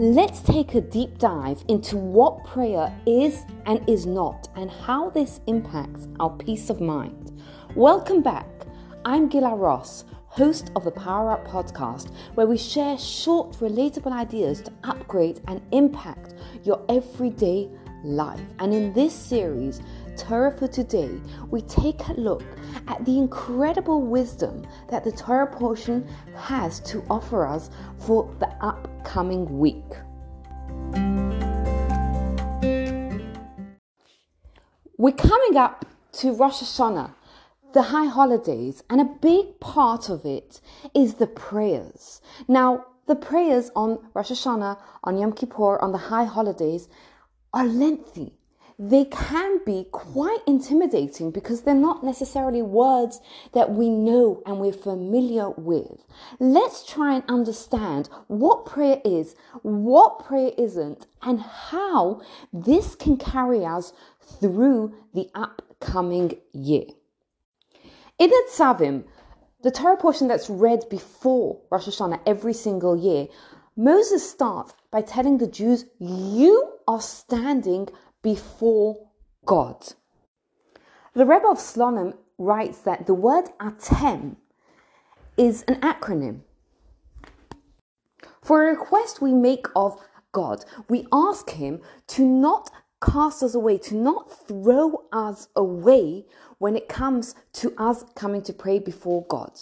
Let's take a deep dive into what prayer is and is not, and how this impacts our peace of mind. Welcome back. I'm Gila Ross, host of the Power Up podcast, where we share short, relatable ideas to upgrade and impact your everyday life. And in this series, Torah for Today, we take a look at the incredible wisdom that the Torah portion has to offer us for the upcoming week. We're coming up to Rosh Hashanah, the high holidays, and a big part of it is the prayers. Now, the prayers on Rosh Hashanah, on Yom Kippur, on the high holidays are lengthy they can be quite intimidating because they're not necessarily words that we know and we're familiar with. Let's try and understand what prayer is, what prayer isn't, and how this can carry us through the upcoming year. In Netzavim, the Torah portion that's read before Rosh Hashanah every single year, Moses starts by telling the Jews, You are standing before God. The Rebbe of Slonim writes that the word Atem is an acronym. For a request we make of God, we ask Him to not cast us away, to not throw us away when it comes to us coming to pray before God.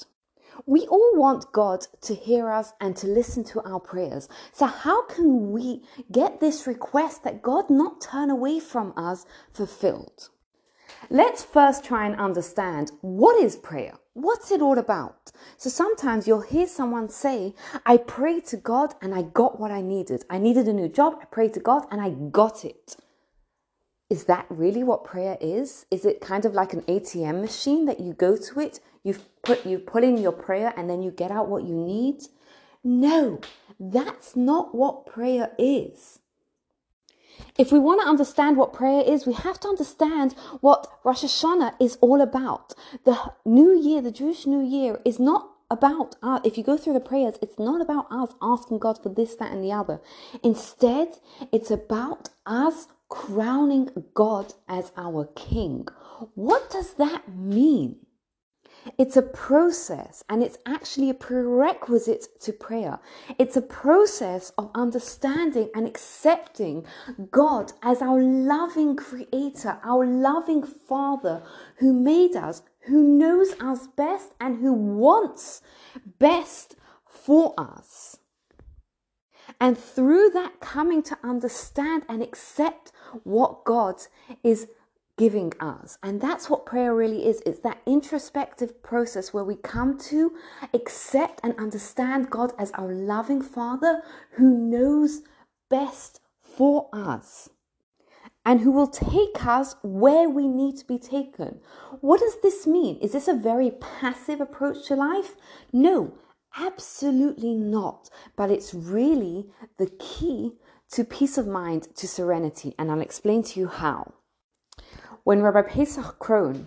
We all want God to hear us and to listen to our prayers. So, how can we get this request that God not turn away from us fulfilled? Let's first try and understand what is prayer? What's it all about? So sometimes you'll hear someone say, I prayed to God and I got what I needed. I needed a new job. I prayed to God and I got it. Is that really what prayer is? Is it kind of like an ATM machine that you go to it, you put you put in your prayer and then you get out what you need? No, that's not what prayer is. If we want to understand what prayer is, we have to understand what Rosh Hashanah is all about. The new year, the Jewish new year, is not about us. If you go through the prayers, it's not about us asking God for this, that, and the other. Instead, it's about us crowning God as our King. What does that mean? It's a process and it's actually a prerequisite to prayer. It's a process of understanding and accepting God as our loving creator, our loving father who made us, who knows us best and who wants best for us. And through that coming to understand and accept what God is giving us. And that's what prayer really is. It's that introspective process where we come to accept and understand God as our loving Father who knows best for us and who will take us where we need to be taken. What does this mean? Is this a very passive approach to life? No, absolutely not. But it's really the key to peace of mind, to serenity, and I'll explain to you how. When Rabbi Pesach Krohn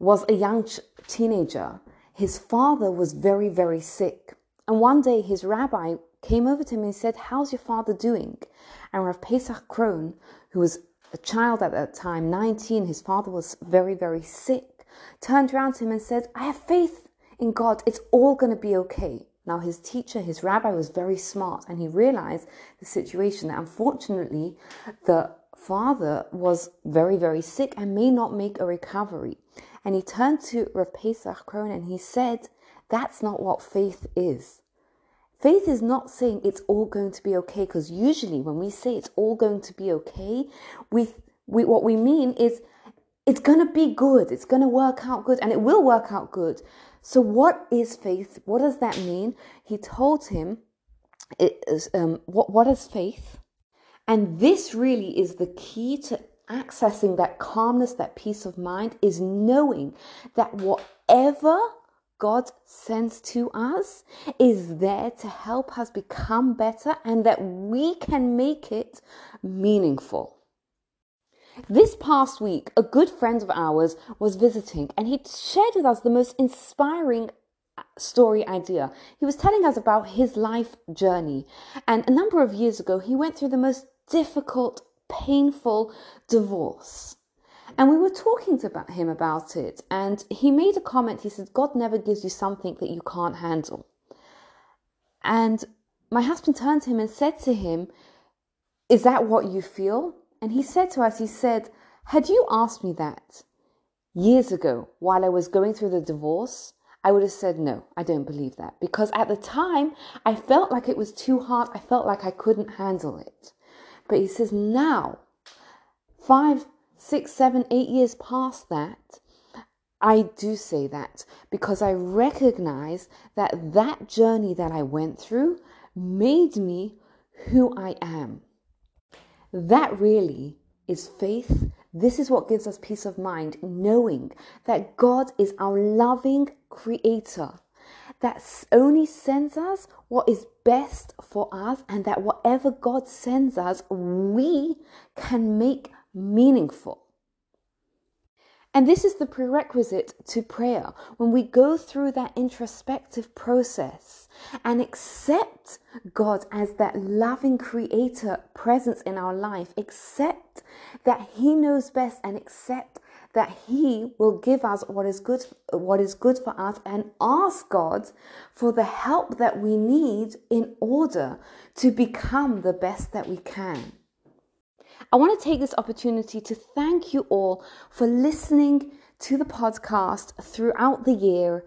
was a young ch- teenager, his father was very, very sick. And one day his rabbi came over to him and said, How's your father doing? And Rav Pesach Krohn, who was a child at that time, 19, his father was very, very sick, turned around to him and said, I have faith in God. It's all going to be okay. Now, his teacher, his rabbi, was very smart and he realized the situation that unfortunately the father was very, very sick and may not make a recovery. And he turned to Rav Pesach Krohn and he said, That's not what faith is. Faith is not saying it's all going to be okay, because usually when we say it's all going to be okay, we, we what we mean is it's going to be good, it's going to work out good, and it will work out good. So, what is faith? What does that mean? He told him, it is, um, what, what is faith? And this really is the key to accessing that calmness, that peace of mind, is knowing that whatever God sends to us is there to help us become better and that we can make it meaningful. This past week, a good friend of ours was visiting and he shared with us the most inspiring uh, story idea. He was telling us about his life journey. And a number of years ago, he went through the most difficult, painful divorce. And we were talking to him about it, and he made a comment. He said, God never gives you something that you can't handle. And my husband turned to him and said to him, Is that what you feel? And he said to us, He said, Had you asked me that years ago while I was going through the divorce, I would have said, No, I don't believe that. Because at the time, I felt like it was too hard. I felt like I couldn't handle it. But he says, Now, five, six, seven, eight years past that, I do say that because I recognize that that journey that I went through made me who I am. That really is faith. This is what gives us peace of mind, knowing that God is our loving creator that only sends us what is best for us, and that whatever God sends us, we can make meaningful. And this is the prerequisite to prayer. When we go through that introspective process and accept God as that loving creator presence in our life, accept that He knows best and accept that he will give us what is good what is good for us and ask God for the help that we need in order to become the best that we can. I want to take this opportunity to thank you all for listening to the podcast throughout the year.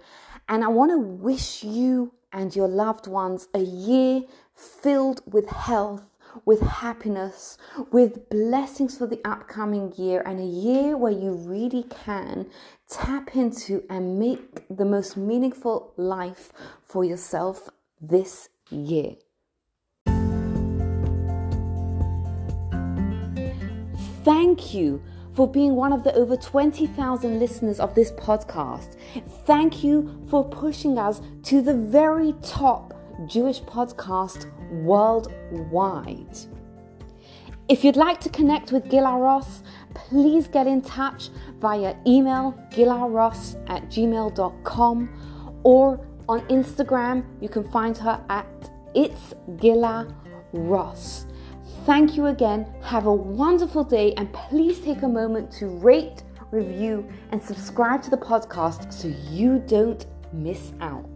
And I want to wish you and your loved ones a year filled with health, with happiness, with blessings for the upcoming year, and a year where you really can tap into and make the most meaningful life for yourself this year. Thank you for being one of the over 20,000 listeners of this podcast. Thank you for pushing us to the very top Jewish podcast worldwide. If you'd like to connect with Gila Ross, please get in touch via email gilaross at gmail.com or on Instagram, you can find her at It's Gila Ross. Thank you again. Have a wonderful day and please take a moment to rate, review, and subscribe to the podcast so you don't miss out.